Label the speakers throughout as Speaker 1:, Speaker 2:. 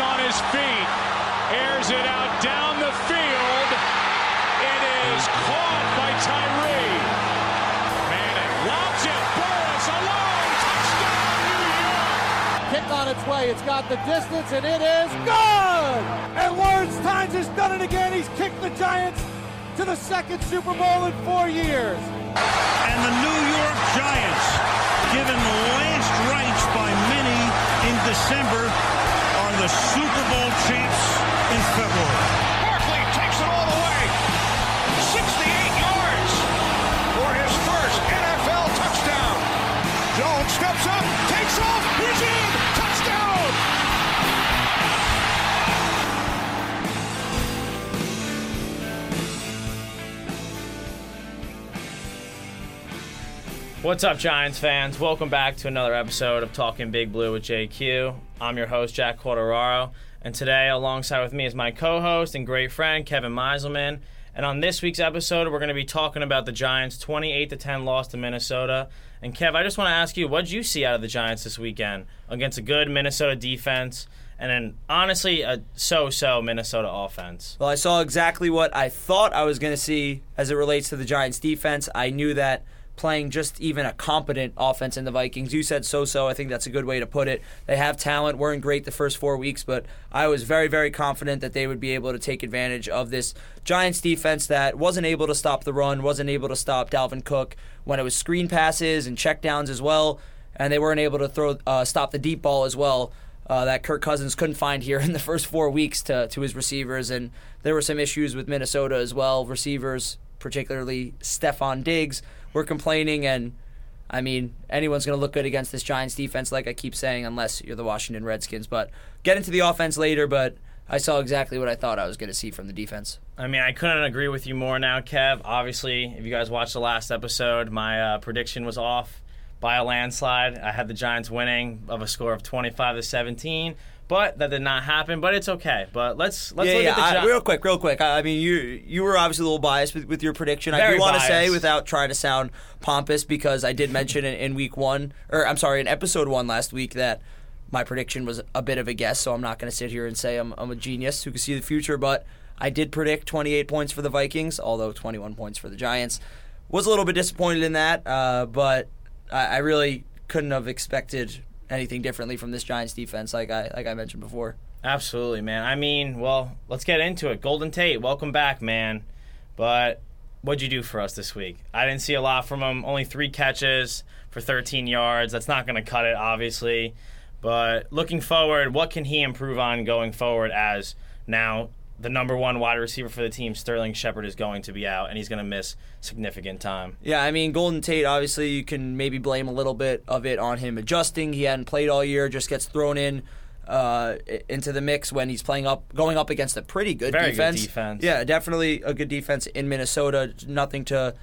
Speaker 1: on his feet, airs it out down the field. It is caught by Tyree. Manning lobs it. Burress alone. Touchdown, New York.
Speaker 2: Kick on its way. It's got the distance, and it is good. And Lawrence Tynes has done it again. He's kicked the Giants to the second Super Bowl in four years.
Speaker 3: And the New York Giants, given last rites by many in December, are the Super Bowl champs in February.
Speaker 1: Barkley takes it all the way. 68 yards for his first NFL touchdown. Jones steps up, takes off, he's in. Touchdown.
Speaker 4: What's up, Giants fans? Welcome back to another episode of Talking Big Blue with JQ. I'm your host, Jack Quateraro, and today, alongside with me, is my co-host and great friend Kevin Meiselman. And on this week's episode, we're going to be talking about the Giants' 28 to 10 loss to Minnesota. And Kev, I just want to ask you, what did you see out of the Giants this weekend against a good Minnesota defense? And then, honestly, a so-so Minnesota offense.
Speaker 5: Well, I saw exactly what I thought I was going to see as it relates to the Giants defense. I knew that playing just even a competent offense in the Vikings. You said so so. I think that's a good way to put it. They have talent, weren't great the first four weeks, but I was very, very confident that they would be able to take advantage of this Giants defense that wasn't able to stop the run, wasn't able to stop Dalvin Cook when it was screen passes and checkdowns as well, and they weren't able to throw uh, stop the deep ball as well. Uh, that Kirk Cousins couldn't find here in the first four weeks to, to his receivers. And there were some issues with Minnesota as well. Receivers, particularly Stefon Diggs, were complaining. And I mean, anyone's going to look good against this Giants defense, like I keep saying, unless you're the Washington Redskins. But get into the offense later. But I saw exactly what I thought I was going to see from the defense.
Speaker 4: I mean, I couldn't agree with you more now, Kev. Obviously, if you guys watched the last episode, my uh, prediction was off by a landslide. I had the Giants winning of a score of 25 to 17, but that did not happen. But it's okay. But let's let's
Speaker 5: yeah,
Speaker 4: look
Speaker 5: yeah.
Speaker 4: at the
Speaker 5: I- real quick, real quick. I, I mean, you you were obviously a little biased with, with your prediction.
Speaker 4: Very I
Speaker 5: do want to say, without trying to sound pompous, because I did mention in, in week one, or I'm sorry, in episode one last week that my prediction was a bit of a guess. So I'm not going to sit here and say I'm, I'm a genius who can see the future, but I did predict 28 points for the Vikings, although 21 points for the Giants. Was a little bit disappointed in that, uh, but I, I really couldn't have expected anything differently from this Giants defense, like I like I mentioned before.
Speaker 4: Absolutely, man. I mean, well, let's get into it. Golden Tate, welcome back, man. But what'd you do for us this week? I didn't see a lot from him. Only three catches for 13 yards. That's not going to cut it, obviously. But looking forward, what can he improve on going forward as now the number one wide receiver for the team, Sterling Shepard, is going to be out and he's going to miss significant time?
Speaker 5: Yeah, I mean, Golden Tate, obviously, you can maybe blame a little bit of it on him adjusting. He hadn't played all year, just gets thrown in uh, into the mix when he's playing up, going up against a pretty good
Speaker 4: Very good
Speaker 5: defense.
Speaker 4: defense.
Speaker 5: Yeah, definitely a good defense in Minnesota. Nothing to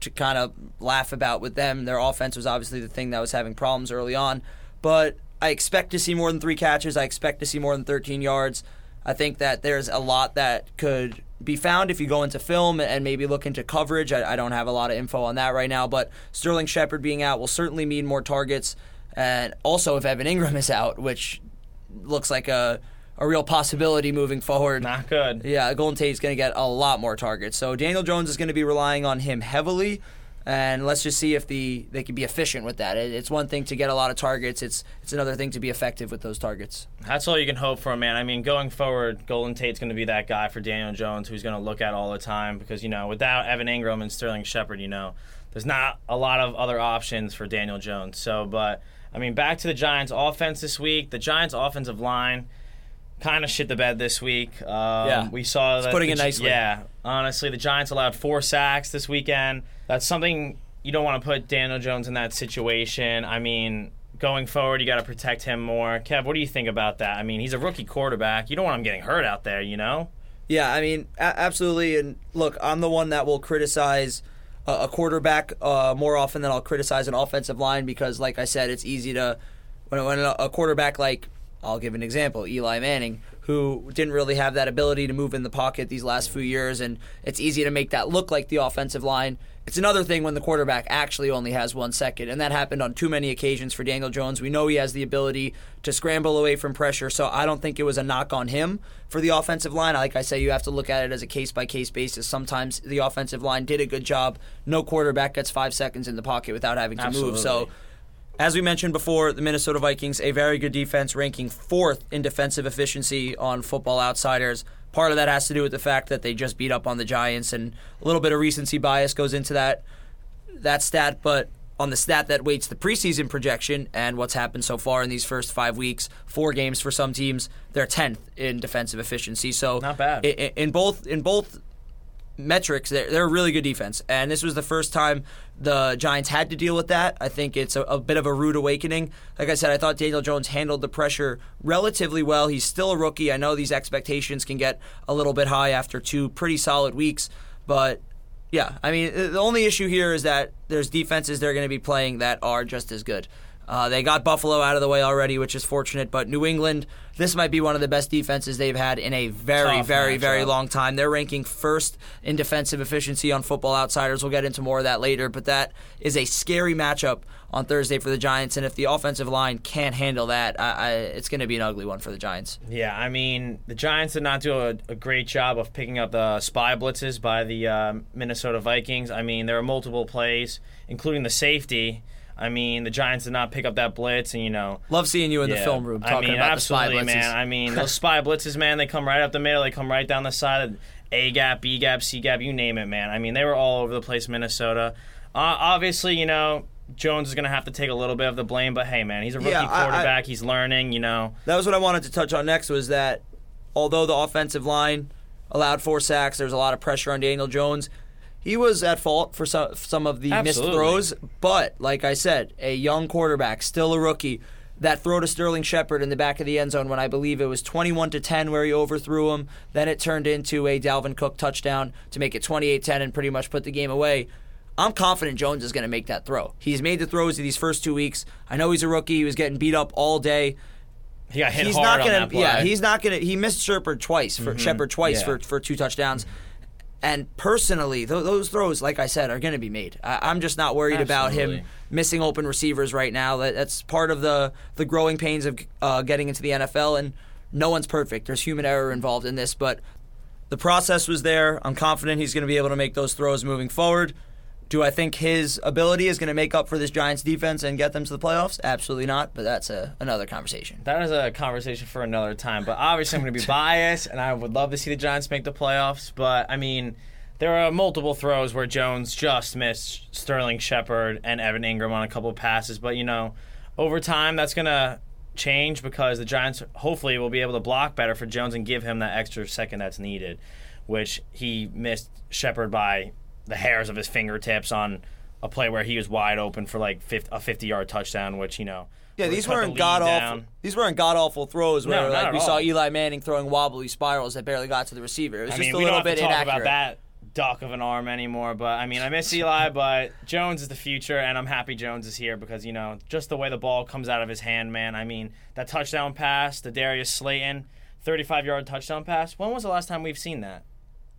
Speaker 5: to kind of laugh about with them. Their offense was obviously the thing that was having problems early on, but I expect to see more than three catches. I expect to see more than 13 yards. I think that there's a lot that could be found if you go into film and maybe look into coverage. I, I don't have a lot of info on that right now, but Sterling Shepard being out will certainly mean more targets. And also, if Evan Engram is out, which looks like a, a real possibility moving forward.
Speaker 4: Not good.
Speaker 5: Yeah, Golden Tate's going to get a lot more targets. So Daniel Jones is going to be relying on him heavily, and let's just see if the they can be efficient with that. It, it's one thing to get a lot of targets; it's it's another thing to be effective with those targets.
Speaker 4: That's all you can hope for, man. I mean, going forward, Golden Tate's going to be that guy for Daniel Jones who's going to look at all the time because, you know, without Evan Engram and Sterling Shepard, you know, there's not a lot of other options for Daniel Jones. So, but, I mean, back to the Giants' offense this week. The Giants' offensive line kind of shit the bed this week. Um,
Speaker 5: Yeah.
Speaker 4: We saw that.
Speaker 5: putting
Speaker 4: the
Speaker 5: it nicely.
Speaker 4: Yeah. Honestly, the Giants allowed four sacks this weekend. That's something you don't want to put Daniel Jones in that situation. I mean, going forward, you got to protect him more. Kev, what do you think about that? I mean, he's a rookie quarterback. You don't want him getting hurt out there, you know?
Speaker 5: Yeah, I mean, a- absolutely. And look, I'm the one that will criticize a, a quarterback uh, more often than I'll criticize an offensive line because, like I said, it's easy to when when a, a quarterback like I'll give an example, Eli Manning, who didn't really have that ability to move in the pocket these last few years, and it's easy to make that look like the offensive line. It's another thing when the quarterback actually only has one second, and that happened on too many occasions for Daniel Jones. We know he has the ability to scramble away from pressure, so I don't think it was a knock on him for the offensive line. Like I say, you have to look at it as a case by case basis. Sometimes the offensive line did a good job. No quarterback gets five seconds in the pocket without having to
Speaker 4: Absolutely.
Speaker 5: move. So as we mentioned before, the Minnesota Vikings, a very good defense, ranking fourth in defensive efficiency on Football Outsiders. Part of that has to do with the fact that they just beat up on the Giants, and a little bit of recency bias goes into that that stat. But on the stat that weights the preseason projection and what's happened so far in these first five weeks, four games for some teams, they're tenth in defensive efficiency. So
Speaker 4: Not bad.
Speaker 5: i- i- in both in both metrics, they're, they're a really good defense. And this was the first time the Giants had to deal with that. I think it's a, a bit of a rude awakening. Like I said, I thought Daniel Jones handled the pressure relatively well. He's still a rookie. I know these expectations can get a little bit high after two pretty solid weeks, but. Yeah, I mean, the only issue here is that there's defenses they're going to be playing that are just as good. Uh, they got Buffalo out of the way already, which is fortunate, but New England, this might be one of the best defenses they've had in a very,
Speaker 4: Tough
Speaker 5: very, very long time. They're ranking first in defensive efficiency on Football Outsiders. We'll get into more of that later, but that is a scary matchup on Thursday for the Giants. And if the offensive line can't handle that, I, I, it's going to be an ugly one for the Giants.
Speaker 4: Yeah, I mean, the Giants did not do a, a great job of picking up the spy blitzes by the uh, Minnesota Vikings. I mean, there were multiple plays, including the safety. I mean, the Giants did not pick up that blitz, and you know,
Speaker 5: Love seeing you in the film room talking
Speaker 4: I mean,
Speaker 5: about
Speaker 4: absolutely,
Speaker 5: the spy blitzes.
Speaker 4: man. I mean, those spy blitzes, man, they come right up the middle. They come right down the side. Of A gap, B gap, C gap, you name it, man. I mean, they were all over the place, Minnesota. Uh, obviously, you know, Jones is going to have to take a little bit of the blame, but hey, man, he's a rookie
Speaker 5: Yeah, I- I-
Speaker 4: quarterback. he's learning, you know.
Speaker 5: That was what I wanted to touch on next was that although the offensive line allowed four sacks, there was a lot of pressure on Daniel Jones. He was at fault for some, some of the missed throws, but like I said, a young quarterback, still a rookie. That throw to Sterling Shepard in the back of the end zone when I believe it was 21 to 10 where he overthrew him, then it turned into a Dalvin Cook touchdown to make it 28-10 and pretty much put the game away. I'm confident Jones is going to make that throw. He's made the throws these first two weeks. I know he's a rookie. He was getting beat up all day
Speaker 4: He got hit
Speaker 5: he's
Speaker 4: hard
Speaker 5: not
Speaker 4: on
Speaker 5: gonna.
Speaker 4: that play.
Speaker 5: Yeah, he's not gonna. He missed Shepard twice for Shepard twice
Speaker 4: Mm-hmm. Yeah.
Speaker 5: for for two touchdowns. And personally, th- those throws, like I said, are going to be made. I- I'm just not worried about him missing open receivers right now. That- That's part of the the growing pains of uh, getting into the NFL. And no one's perfect. There's human error involved in this, but the process was there. I'm confident he's going to be able to make those throws moving forward. Do I think his ability is going to make up for this Giants defense and get them to the playoffs? Absolutely not. But that's a, another conversation.
Speaker 4: That is a conversation for another time. But obviously, I'm going to be biased, and I would love to see the Giants make the playoffs. But I mean, there are multiple throws where Jones just missed Sterling Shepard and Evan Engram on a couple of passes. But you know, over time, that's going to change because the Giants hopefully will be able to block better for Jones and give him that extra second that's needed, which he missed Shepard by the hairs of his fingertips on a play where he was wide open for like 50, a 50 yard touchdown, which you know.
Speaker 5: Yeah, these weren't
Speaker 4: lead
Speaker 5: god awful. These weren't god awful throws where
Speaker 4: No,
Speaker 5: like we saw. Eli Manning throwing wobbly spirals that barely got to the receiver. It was
Speaker 4: I
Speaker 5: just
Speaker 4: mean,
Speaker 5: a
Speaker 4: we
Speaker 5: little bit inaccurate.
Speaker 4: about that duck of an arm anymore. But I mean, I miss Eli, but Jones is the future, and I'm happy Jones is here because you know just the way the ball comes out of his hand, man. I mean, that touchdown pass the Darius Slayton, 35 yard touchdown pass. When was the last time we've seen that?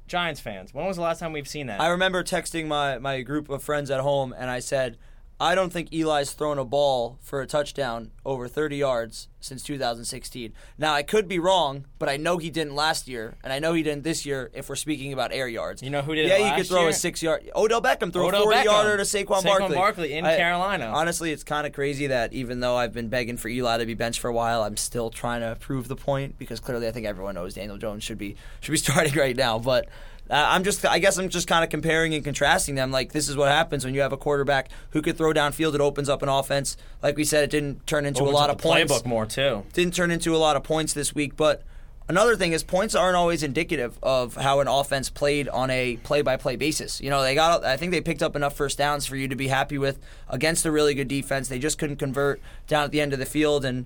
Speaker 4: Giants fans, when was the last time we've seen that?
Speaker 5: I remember texting my, my group of friends at home and I said, I don't think Eli's thrown a ball for a touchdown over 30 yards since 2016. Now, I could be wrong, but I know he didn't last year, and I know he didn't this year if we're speaking about air yards.
Speaker 4: You know who did it
Speaker 5: Yeah,
Speaker 4: he
Speaker 5: could throw
Speaker 4: year?
Speaker 5: a six yard. Odell Beckham threw
Speaker 4: Odell
Speaker 5: a 40
Speaker 4: Beckham.
Speaker 5: yarder to Saquon,
Speaker 4: Saquon
Speaker 5: Barkley.
Speaker 4: Barkley in Carolina.
Speaker 5: Honestly, it's kind of crazy that even though I've been begging for Eli to be benched for a while, I'm still trying to prove the point because clearly I think everyone knows Daniel Jones should be should be starting right now. But uh, I'm just, I guess I'm just kind of comparing and contrasting them. Like this is what happens when you have a quarterback who could throw downfield. It opens up an offense. Like we said, it didn't turn into
Speaker 4: Opens
Speaker 5: a lot
Speaker 4: up
Speaker 5: of
Speaker 4: the
Speaker 5: points
Speaker 4: playbook more too.
Speaker 5: didn't turn into a lot of points this week. But another thing is points aren't always indicative of how an offense played on a play-by-play basis. You know, they got I think they picked up enough first downs for you to be happy with against a really good defense. They just couldn't convert down at the end of the field and.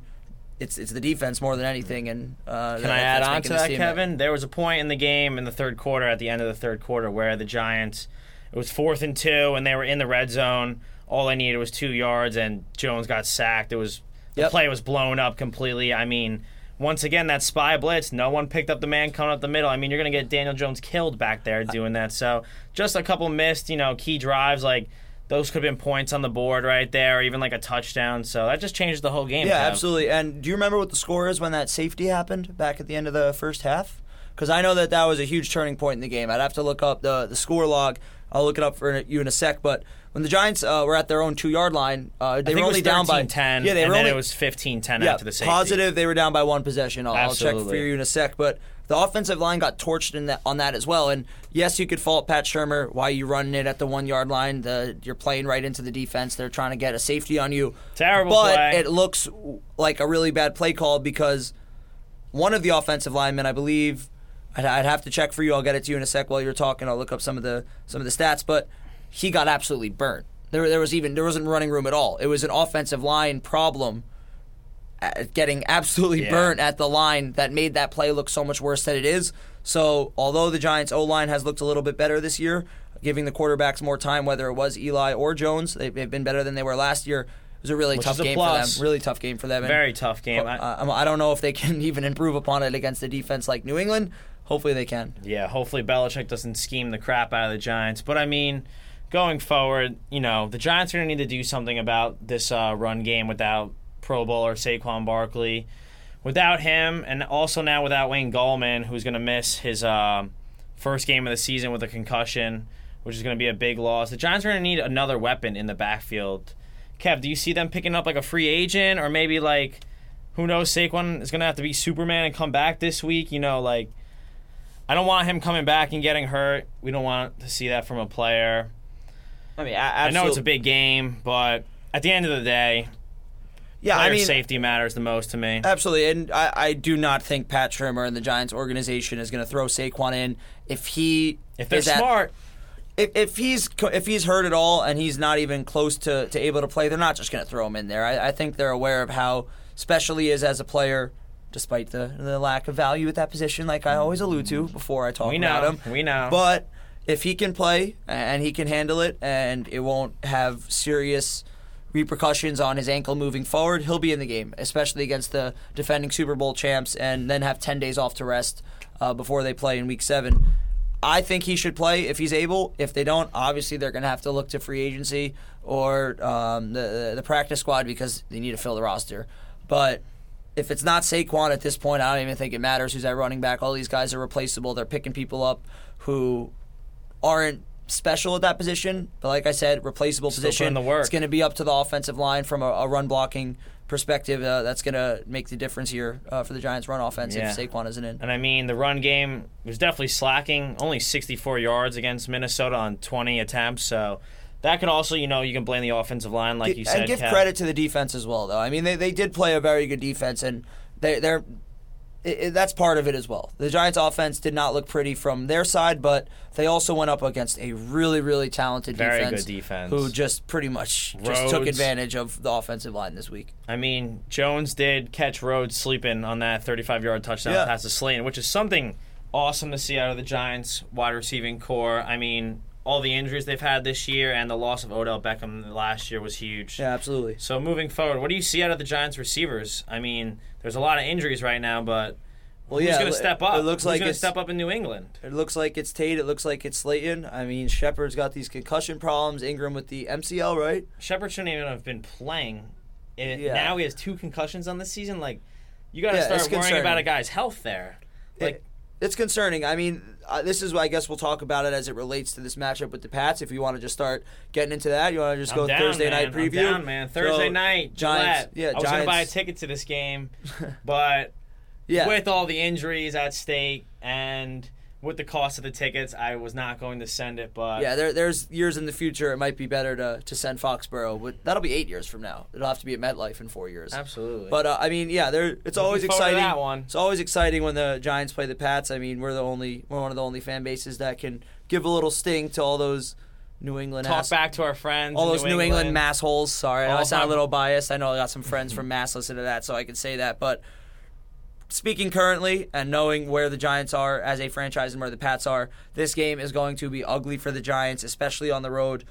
Speaker 5: It's, it's the defense more than anything, and uh,
Speaker 4: Can I add on to that, Kevin? There was a point in the game in the third quarter, at the end of the third quarter, where the Giants, it was fourth and two, and they were in the red zone. All they needed was two yards, and Jones got sacked. It was the
Speaker 5: Yep.
Speaker 4: play was blown up completely. I mean, once again, that spy blitz, no one picked up the man coming up the middle. I mean, you're going to get Daniel Jones killed back there doing that. So just a couple missed, you know, key drives like those could have been points on the board right there, or even like a touchdown. So that just changes the whole game.
Speaker 5: Yeah, absolutely. And do you remember what the score is when that safety happened back at the end of the first half? Because I know that that was a huge turning point in the game. I'd have to look up the the score log. I'll look it up for you in a sec. But when the Giants uh, were at their own two yard line, uh, they were
Speaker 4: it was
Speaker 5: only down by
Speaker 4: 10
Speaker 5: Yeah, they
Speaker 4: and
Speaker 5: were
Speaker 4: then
Speaker 5: only
Speaker 4: it was 15-10
Speaker 5: yeah,
Speaker 4: after the safety.
Speaker 5: positive. They were down by one possession. I'll, I'll check for you in a sec. But the offensive line got torched in that, on that as well. And yes, you could fault Pat Shurmur. Why you running it at the one yard line? The, you're playing right into the defense. They're trying to get a safety on you.
Speaker 4: Terrible
Speaker 5: But
Speaker 4: play.
Speaker 5: it looks like a really bad play call because one of the offensive linemen, I believe. I'd, I'd have to check for you. I'll get it to you in a sec while you're talking. I'll look up some of the some of the stats, but he got absolutely burnt. There, there was even there wasn't running room at all. It was an offensive line problem getting absolutely
Speaker 4: Yeah.
Speaker 5: burnt at the line that made that play look so much worse than it is. So, although the Giants' O line has looked a little bit better this year, giving the quarterbacks more time, whether it was Eli or Jones, they've, they've been better than they were last year. It was a really
Speaker 4: Which
Speaker 5: tough
Speaker 4: a
Speaker 5: game
Speaker 4: plus.
Speaker 5: for them. Really tough game for them. And,
Speaker 4: Very tough game. I-
Speaker 5: uh, I don't know if they can even improve upon it against a defense like New England. Hopefully, they can.
Speaker 4: Yeah, hopefully Belichick doesn't scheme the crap out of the Giants. But I mean, going forward, you know, the Giants are going to need to do something about this uh, run game without Pro Bowler Saquon Barkley. Without him, and also now without Wayne Gallman, who's going to miss his uh, first game of the season with a concussion, which is going to be a big loss. The Giants are going to need another weapon in the backfield. Kev, do you see them picking up like a free agent, or maybe like, who knows, Saquon is going to have to be Superman and come back this week? You know, like. I don't want him coming back and getting hurt. We don't want to see that from a player.
Speaker 5: I mean,
Speaker 4: I know it's a big game, but at the end of the day,
Speaker 5: yeah.
Speaker 4: player
Speaker 5: I mean,
Speaker 4: safety matters the most to me.
Speaker 5: Absolutely, and I, I do not think Pat Shurmur and the Giants organization is going to throw Saquon in if he
Speaker 4: If they're
Speaker 5: is at-
Speaker 4: smart,
Speaker 5: if, if he's if he's hurt at all and he's not even close to, to able to play, they're not just going to throw him in there. I, I think they're aware of how special he is as a player, despite the the lack of value at that position, like I always allude to before I talk
Speaker 4: We
Speaker 5: about him.
Speaker 4: we know.
Speaker 5: But if he can play and he can handle it, and it won't have serious repercussions on his ankle moving forward, he'll be in the game, especially against the defending Super Bowl champs, and then have 10 days off to rest uh, before they play in week seven. I think he should play if he's able. If they don't, obviously they're going to have to look to free agency or um, the the practice squad because they need to fill the roster. But if it's not Saquon at this point, I don't even think it matters who's at running back. All these guys are replaceable. They're picking people up who aren't special at that position. But like I said, replaceable
Speaker 4: Still
Speaker 5: position.
Speaker 4: the work.
Speaker 5: It's going to be up to the offensive line from a, a run blocking perspective. Uh, that's going to make the difference here uh, for the Giants' run offense
Speaker 4: Yeah.
Speaker 5: if Saquon isn't in.
Speaker 4: and I mean, the run game was definitely slacking. Only 64 yards against Minnesota on 20 attempts. So that could also, you know, you can blame the offensive line, like you said.
Speaker 5: and give credit to the defense as well, though. I mean, they, they did play a very good defense, and they, they're it, it- that's part of it as well. The Giants' offense did not look pretty from their side, but they also went up against a really, really talented
Speaker 4: Very
Speaker 5: defense,
Speaker 4: good defense.
Speaker 5: who just pretty much just took advantage of the offensive line this week.
Speaker 4: I mean, Jones did catch Rhodes sleeping on that 35 yard touchdown
Speaker 5: Yeah.
Speaker 4: pass to Slayton, which is something awesome to see out of the Giants wide receiving corps. I mean, all the injuries they've had this year and the loss of Odell Beckham last year was huge.
Speaker 5: Yeah, absolutely.
Speaker 4: So moving forward, what do you see out of the Giants receivers? I mean, there's a lot of injuries right now, but
Speaker 5: Well,
Speaker 4: who's
Speaker 5: yeah,
Speaker 4: going to
Speaker 5: it-
Speaker 4: step up?
Speaker 5: It looks
Speaker 4: who's
Speaker 5: like
Speaker 4: going to step up in New England?
Speaker 5: It looks like it's Tate. It looks like it's Slayton. I mean, Shepard's got these concussion problems. Engram with the MCL, right?
Speaker 4: Shepard shouldn't even have been playing. And
Speaker 5: Yeah.
Speaker 4: Now he has two concussions on the season. Like, you got to
Speaker 5: Yeah,
Speaker 4: start worrying about a guy's health there. Like,
Speaker 5: It- it's concerning. I mean, uh, this is, I guess, we'll talk about it as it relates to this matchup with the Pats. If you want to just start getting into that, you want to just
Speaker 4: I'm
Speaker 5: go
Speaker 4: down,
Speaker 5: Thursday
Speaker 4: man.
Speaker 5: night preview.
Speaker 4: I'm down, man. Thursday
Speaker 5: So,
Speaker 4: night,
Speaker 5: Giants.
Speaker 4: Gillette.
Speaker 5: Yeah,
Speaker 4: I was
Speaker 5: Giants.
Speaker 4: gonna buy a ticket to this game, but
Speaker 5: Yeah,
Speaker 4: with all the injuries at stake and with the cost of the tickets, I was not going to send it. But
Speaker 5: yeah. There, there's years in the future it might be better to, to send Foxborough, but that'll be eight years from now. It'll have to be at MetLife in four years.
Speaker 4: absolutely.
Speaker 5: But uh, I mean, yeah, there. It's always
Speaker 4: forward to
Speaker 5: exciting.
Speaker 4: that one.
Speaker 5: It's always exciting when the Giants play the Pats. I mean, we're the only, we're one of the only fan bases that can give a little sting to all those New England
Speaker 4: talk
Speaker 5: ass-
Speaker 4: back to our friends.
Speaker 5: all those New England, mass holes. Sorry, I I sound a little biased. I know I got some friends from Mass listen to that, so I can say that. But speaking currently and knowing where the Giants are as a franchise and where the Pats are, this game is going to be ugly for the Giants, especially on the road.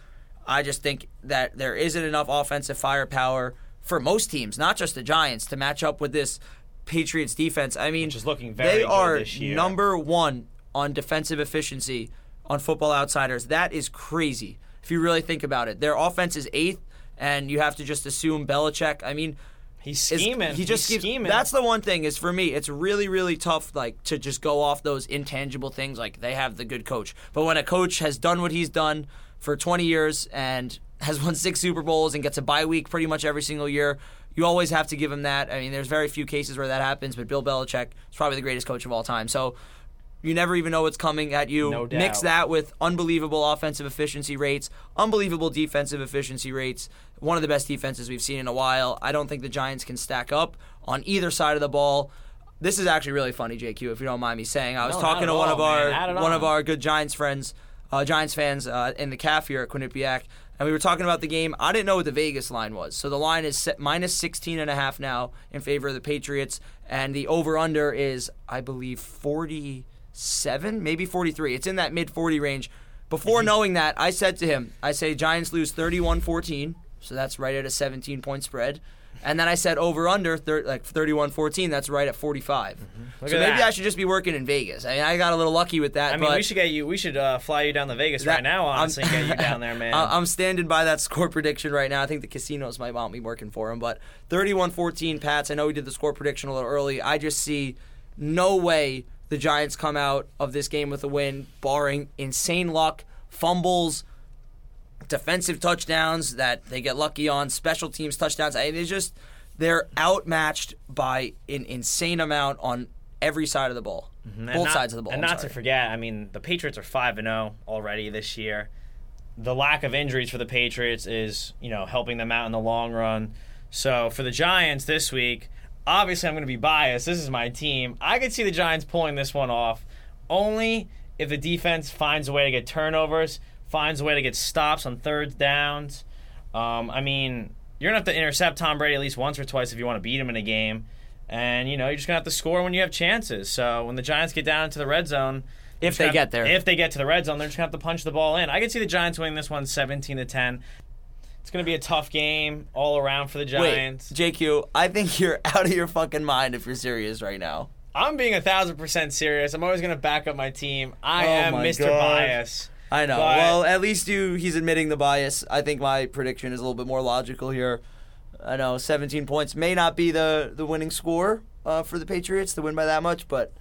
Speaker 5: I just think that there isn't enough offensive firepower for most teams, not just the Giants, to match up with this Patriots defense. I mean,
Speaker 4: is looking very
Speaker 5: they are
Speaker 4: this year.
Speaker 5: number one on defensive efficiency on Football Outsiders. That is crazy if you really think about it. Their offense is eighth, and you have to just assume Belichick. I mean,
Speaker 4: He's
Speaker 5: is-
Speaker 4: scheming.
Speaker 5: He just
Speaker 4: He's
Speaker 5: keeps,
Speaker 4: scheming.
Speaker 5: That's the one thing is for me, it's really really tough like to just go off those intangible things like they have the good coach. But when a coach has done what he's done for 20 years and has won 6 Super Bowls and gets a bye week pretty much every single year, you always have to give him that. I mean, there's very few cases where that happens, but Bill Belichick is probably the greatest coach of all time. So you never even know what's coming at you.
Speaker 4: No doubt.
Speaker 5: Mix that with unbelievable offensive efficiency rates, unbelievable defensive efficiency rates. One of the best defenses we've seen in a while. I don't think the Giants can stack up on either side of the ball. This is actually really funny, JQ, if you don't mind me saying. I was
Speaker 4: No,
Speaker 5: talking to one
Speaker 4: all,
Speaker 5: of our
Speaker 4: man.
Speaker 5: One of our good Giants friends, uh, Giants fans uh, in the calf here at Quinnipiac, and we were talking about the game. I didn't know what the Vegas line was. So the line is set minus 16 and a half now in favor of the Patriots, and the over under is I believe 47, maybe 43. It's in that mid 40 range. Before knowing that, I said to him, I say Giants lose 31-14, so that's right at a 17 point spread. And then I said over under thir- like 31-14, that's right at 45.
Speaker 4: Mm-hmm.
Speaker 5: So maybe
Speaker 4: that.
Speaker 5: I should just be working in Vegas. I mean, I got a little lucky with that.
Speaker 4: I mean, we should get you. We should uh, fly you down to Vegas
Speaker 5: that-
Speaker 4: right now, honestly, and get you down there, man.
Speaker 5: I'm standing by that score prediction right now. I think the casinos might want me working for them. But 31-14 Pats. I know we did the score prediction a little early. I just see no way the Giants come out of this game with a win, barring insane luck, fumbles, defensive touchdowns that they get lucky on, special teams touchdowns. I mean, it's just they're outmatched by an insane amount on every side of the ball, mm-hmm.
Speaker 4: And
Speaker 5: both
Speaker 4: not-
Speaker 5: sides of the ball.
Speaker 4: And
Speaker 5: I'm
Speaker 4: not
Speaker 5: sorry.
Speaker 4: to forget, I mean, the Patriots are five and zero already this year. The lack of injuries for the Patriots is, you know, helping them out in the long run. So for the Giants this week, obviously I'm going to be biased. This is my team. I could see the Giants pulling this one off, only if the defense finds a way to get turnovers, finds a way to get stops on third downs. Um, I mean, you're gonna have to intercept Tom Brady at least once or twice if you want to beat him in a game, and you know you're just gonna have to score when you have chances. So when the Giants get down into the red zone,
Speaker 5: If they get there.
Speaker 4: if they get to the red zone, they're just gonna have to punch the ball in. I could see the Giants winning this one 17 to 10. It's gonna be a tough game all around for the Giants.
Speaker 5: Wait, JQ, I think you're out of your fucking mind if you're serious right now.
Speaker 4: I'm being a thousand percent serious. I'm always gonna back up my team. I
Speaker 5: Oh
Speaker 4: am Mr.
Speaker 5: God.
Speaker 4: Bias.
Speaker 5: I know.
Speaker 4: But-
Speaker 5: well, at least you he's admitting the bias. I think my prediction is a little bit more logical here. I know 17 points may not be the the winning score uh, for the Patriots to win by that much, but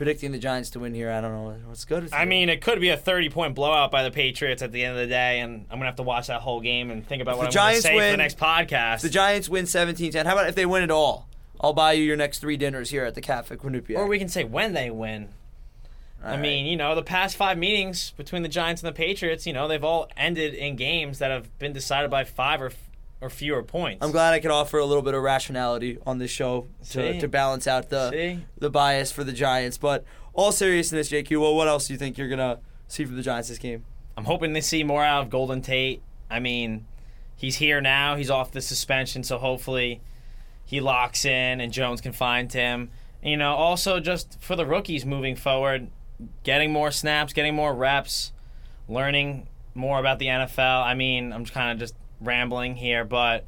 Speaker 5: predicting the Giants to win here, I don't know what's good.
Speaker 4: I mean, it could be a 30 point blowout by the Patriots at the end of the day, and I'm gonna have to watch that whole game and think about what
Speaker 5: the
Speaker 4: I'm gonna
Speaker 5: Giants
Speaker 4: say for
Speaker 5: win-
Speaker 4: the next podcast.
Speaker 5: The Giants win 17-10. How about if they win it all? I'll buy you your next three dinners here at the Cafe Quinnipiac.
Speaker 4: or we can say when they win. I mean, you know, the past five meetings between the Giants and the Patriots, you know, they've all ended in games that have been decided by five or or fewer points.
Speaker 5: I'm glad I could offer a little bit of rationality on this show to,
Speaker 4: See?
Speaker 5: to balance out the
Speaker 4: See?
Speaker 5: the bias for the Giants. But all seriousness, JQ, well, what else do you think you're gonna see from the Giants this game?
Speaker 4: I'm hoping to see more out of Golden Tate. I mean, he's here now. He's off the suspension, so hopefully he locks in and Jones can find him. You know, also just for the rookies moving forward, getting more snaps, getting more reps, learning more about the NFL. I mean, I'm kind of just rambling here, but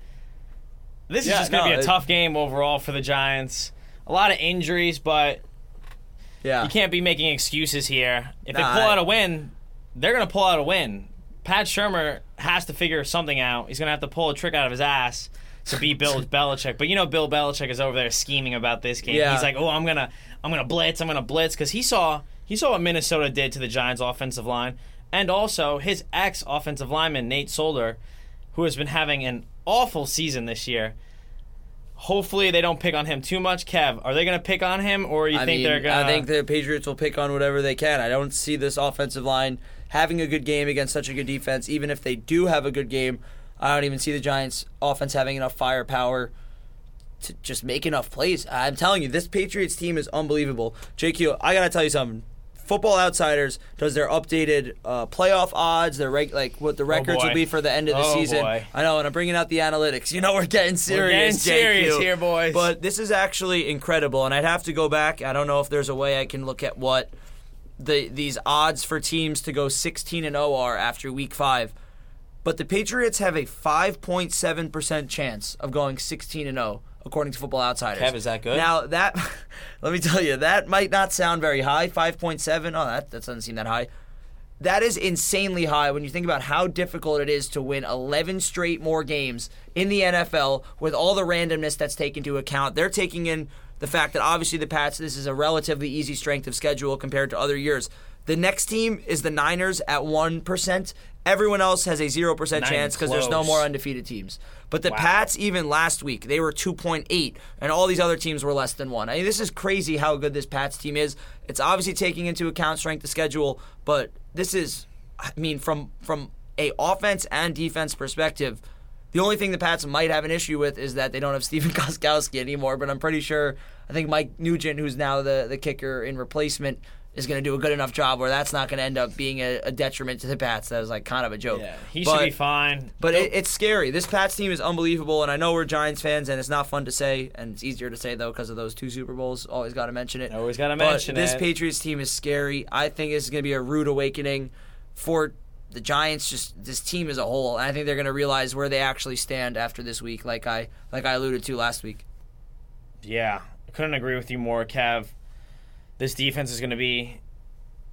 Speaker 4: this
Speaker 5: Yeah,
Speaker 4: is just going to
Speaker 5: no,
Speaker 4: be a
Speaker 5: it-
Speaker 4: tough game overall for the Giants. A lot of injuries, but
Speaker 5: Yeah,
Speaker 4: you can't be making excuses here. If
Speaker 5: Nah,
Speaker 4: they pull out a win, they're going to pull out a win. Pat Shurmur has to figure something out. He's going to have to pull a trick out of his ass to beat Bill Belichick. But you know, Bill Belichick is over there scheming about this game.
Speaker 5: Yeah.
Speaker 4: He's like, "Oh, I'm gonna, I'm gonna blitz. I'm gonna blitz," because he saw he saw what Minnesota did to the Giants' offensive line, and also his ex offensive lineman Nate Solder, who has been having an awful season this year. Hopefully, they don't pick on him too much. Kev, are they going to pick on him, or you
Speaker 5: I
Speaker 4: think
Speaker 5: mean,
Speaker 4: they're going? to...
Speaker 5: I think the Patriots will pick on whatever they can. I don't see this offensive line having a good game against such a good defense. Even if they do have a good game, I don't even see the Giants' offense having enough firepower to just make enough plays. I'm telling you, this Patriots team is unbelievable. JQ, I gotta tell you something. Football Outsiders does their updated uh, playoff odds, their reg- like what the records
Speaker 4: boy.
Speaker 5: will be for the end of the
Speaker 4: Oh,
Speaker 5: season.
Speaker 4: boy.
Speaker 5: I know, and I'm bringing out the analytics. You know, we're getting serious.
Speaker 4: getting serious here, boys.
Speaker 5: But this is actually incredible, and I'd have to go back. I don't know if there's a way I can look at what the these odds for teams to go 16 and 0 are after Week Five. But the Patriots have a 5.7% chance of going 16 and 0 according to Football Outsiders.
Speaker 4: Kev, is that good?
Speaker 5: Now that, let me tell you, that might not sound very high. Five point seven. Oh, that that doesn't seem that high. That is insanely high when you think about how difficult it is to win 11 straight more games in the NFL with all the randomness that's taken into account. They're taking in the fact that obviously the Pats, this is a relatively easy strength of schedule compared to other years. The next team is the Niners at 1%. Everyone else has a 0% chance because there's no more undefeated teams. But the
Speaker 4: Wow.
Speaker 5: Pats, even last week, they were 2.8, and all these other teams were less than one. I mean, this is crazy how good this Pats team is. It's obviously taking into account strength of schedule, but this is, I mean, from from a offense and defense perspective, the only thing the Pats might have an issue with is that they don't have Stephen Gostkowski anymore. But I'm pretty sure I think Mike Nugent, who's now the the kicker in replacement, is going to do a good enough job where that's not going to end up being a, a detriment to the Pats. That was like kind of a joke.
Speaker 4: Yeah, he
Speaker 5: But-
Speaker 4: should be fine.
Speaker 5: but it, it's scary. This Pats team is unbelievable, and I know we're Giants fans, and it's not fun to say, and it's easier to say though because of those two Super Bowls. Always got to mention it.
Speaker 4: Always gotta mention
Speaker 5: this
Speaker 4: it.
Speaker 5: This Patriots team is scary. I think this is going to be a rude awakening for the Giants. Just this team as a whole, and I think they're going to realize where they actually stand after this week, like I like I alluded to last week.
Speaker 4: Yeah, I couldn't agree with you more, Kev. This defense is going to be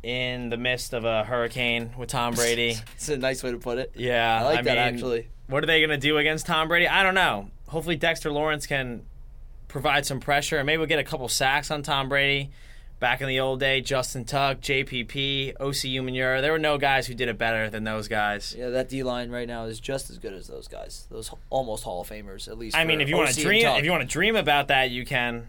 Speaker 4: in the midst of a hurricane with Tom Brady.
Speaker 5: It's a nice way to put it.
Speaker 4: Yeah,
Speaker 5: I like that
Speaker 4: mean,
Speaker 5: actually.
Speaker 4: What are they going to do against Tom Brady? I don't know. Hopefully, Dexter Lawrence can provide some pressure, and maybe we'll get a couple sacks on Tom Brady. Back in the old day, Justin Tuck, JPP, Osi Umenyiora, there were no guys who did it better than those guys.
Speaker 5: Yeah, that D line right now is just as good as those guys. Those almost Hall of Famers, at least.
Speaker 4: I mean, if you want to dream, if you want to dream about that, you can.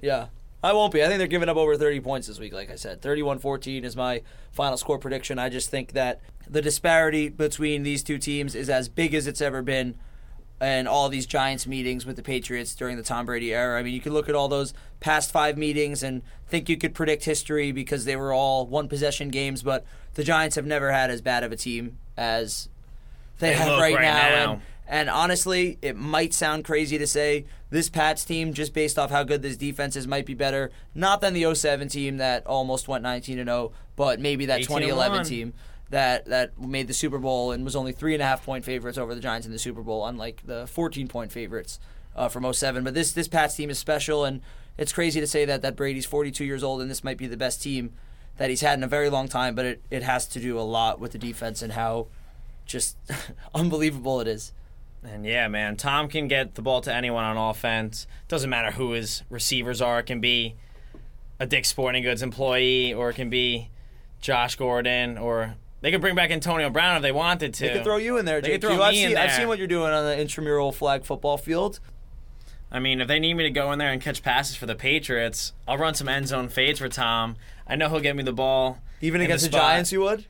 Speaker 5: Yeah. I won't be. I think they're giving up over 30 points this week, like I said. 31 14 is my final score prediction. I just think that the disparity between these two teams is as big as it's ever been And all these Giants meetings with the Patriots during the Tom Brady era. I mean, you can look at all those past five meetings and think you could predict history because they were all one possession games, but the Giants have never had as bad of a team as they,
Speaker 4: They
Speaker 5: have right,
Speaker 4: right
Speaker 5: now.
Speaker 4: now.
Speaker 5: And, and honestly, it might sound crazy to say this Pats team, just based off how good this defense is, might be better. Not than the 07 team that almost went 19 and 0, but maybe that 2011 team that that made the Super Bowl and was only three and a half point favorites over the Giants in the Super Bowl, unlike the 14 point favorites uh, from 07. But this this Pats team is special, and it's crazy to say that that Brady's 42 years old and this might be the best team that he's had in a very long time. But it, it has to do a lot with the defense and how just unbelievable it is.
Speaker 4: And yeah, man, Tom can get the ball to anyone on offense. Doesn't matter who his receivers are. It can be a Dick Sporting Goods employee, or it can be Josh Gordon, or they could bring back Antonio Brown if they wanted to.
Speaker 5: They could throw you in there,
Speaker 4: They could throw
Speaker 5: I've,
Speaker 4: me in
Speaker 5: seen, I've seen what you're doing on the intramural flag football field.
Speaker 4: I mean, if they need me to go in there and catch passes for the Patriots, I'll run some end zone fades for Tom. I know he'll get me the ball.
Speaker 5: Even against the,
Speaker 4: spot.
Speaker 5: Giants, you would.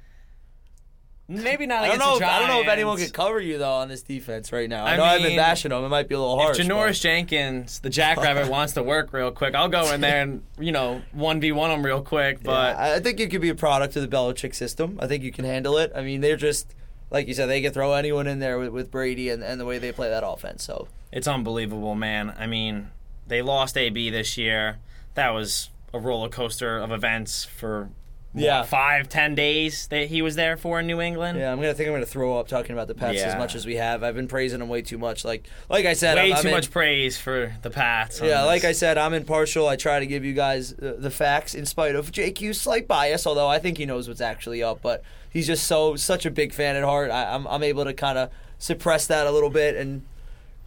Speaker 4: Maybe not
Speaker 5: I don't know. If, I don't know if anyone could cover you though on this defense right now. I,
Speaker 4: I
Speaker 5: know I've been bashing them. It might be a little
Speaker 4: hard.
Speaker 5: If.
Speaker 4: Janoris
Speaker 5: but-
Speaker 4: Jenkins, the Jackrabbit, wants to work real quick, I'll go in there and you know one v one them real quick. But
Speaker 5: Yeah, I I think you could be a product of the Belichick system. I think you can handle it. I mean, they're just like you said. They can throw anyone in there with, with Brady and, and the way they play that offense. So
Speaker 4: It's unbelievable, man. I mean, they lost AB this year. That was a roller coaster of events for what,
Speaker 5: Yeah.
Speaker 4: five, ten days that he was there for in New England.
Speaker 5: yeah, I'm gonna think I'm gonna throw up talking about the Pats as much as we have. I've been praising them way too much. Like like I said,
Speaker 4: Way
Speaker 5: I'm, I'm
Speaker 4: too
Speaker 5: in-
Speaker 4: much praise for the Pats.
Speaker 5: Yeah, like. I said, I'm impartial. I try to give you guys uh, the facts in spite of JQ's slight bias, although I think he knows what's actually up. But he's just so such a big fan at heart. I, I'm I'm able to kind of suppress that a little bit and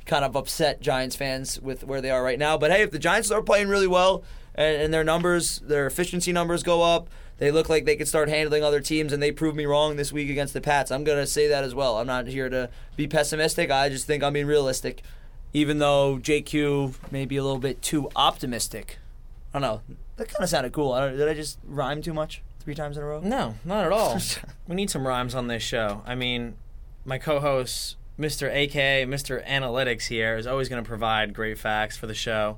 Speaker 5: kind of upset Giants fans with where they are right now. But hey, if the Giants are playing really well and, and their numbers, their efficiency numbers go up, they look like they could start handling other teams, and they proved me wrong this week against the Pats. I'm gonna say that as well. I'm not here to be pessimistic. I just think I'm being realistic even though JQ may be a little bit too optimistic. I don't know. That kind of sounded cool. I don't, did I just rhyme too much three times in a row?
Speaker 4: No, not at all. we need some rhymes on this show. I mean, my co-host, Mr. AK, Mr. Analytics here, is always going to provide great facts for the show.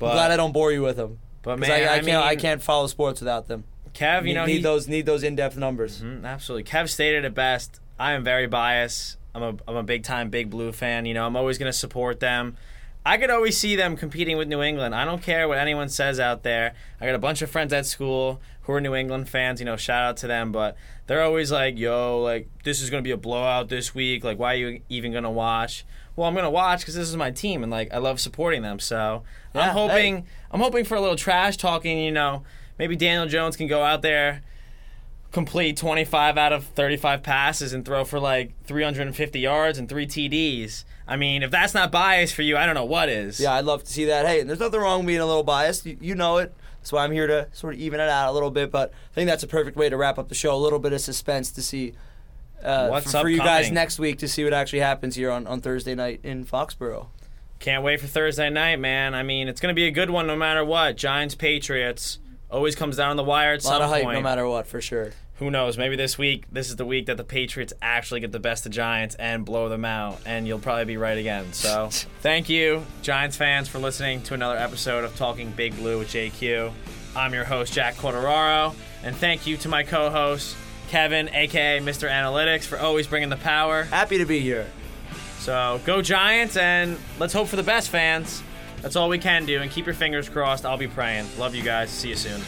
Speaker 4: But,
Speaker 5: I'm glad I don't bore you with them.
Speaker 4: but man,
Speaker 5: I, I,
Speaker 4: I,
Speaker 5: can't.
Speaker 4: mean,
Speaker 5: I can't follow sports without them.
Speaker 4: Kev, you
Speaker 5: need,
Speaker 4: know,
Speaker 5: need
Speaker 4: he,
Speaker 5: those need those in depth numbers.
Speaker 4: Mm, absolutely. Kev stated it best. I am very biased. I'm a I'm a big time Big Blue fan. You know, I'm always going to support them. I could always see them competing with New England. I don't care what anyone says out there. I got a bunch of friends at school who are New England fans, you know, shout out to them. But they're always like, "Yo, like this is gonna be a blowout this week. Like, why are you even gonna watch?" Well, I'm gonna watch because this is my team, and like I love supporting them. So
Speaker 5: Yeah,
Speaker 4: I'm hoping
Speaker 5: hey.
Speaker 4: I'm hoping for a little trash talking. You know, maybe Daniel Jones can go out there complete 25 out of 35 passes and throw for like 350 yards and three TDs. I mean, if that's not bias for you, I don't know what is.
Speaker 5: Yeah, I'd love to see that. Hey, there's nothing wrong with being a little biased. You, you know it. That's why I'm here to sort of even it out a little bit. But I think that's a perfect way to wrap up the show. A little bit of suspense to see uh,
Speaker 4: What's
Speaker 5: for, for you guys next week to see what actually happens here on, on Thursday night in Foxborough.
Speaker 4: Can't wait for Thursday night, man. I mean, it's going to be a good one no matter what. Giants, Patriots. Always comes down the wire at
Speaker 5: A lot
Speaker 4: some
Speaker 5: of hype,
Speaker 4: point.
Speaker 5: no matter what, for sure.
Speaker 4: Who knows? Maybe this week, this is the week that the Patriots actually get the best of Giants and blow them out, and you'll probably be right again. So, thank you, Giants fans, for listening to another episode of Talking Big Blue with JQ. I'm your host, Jack Corderaro, and thank you to my co host, Kevin, aka Mr. Analytics, for always bringing the power.
Speaker 5: Happy to be here.
Speaker 4: So, go Giants, and let's hope for the best, fans. That's all we can do, and keep your fingers crossed. I'll be praying. Love you guys. See you soon.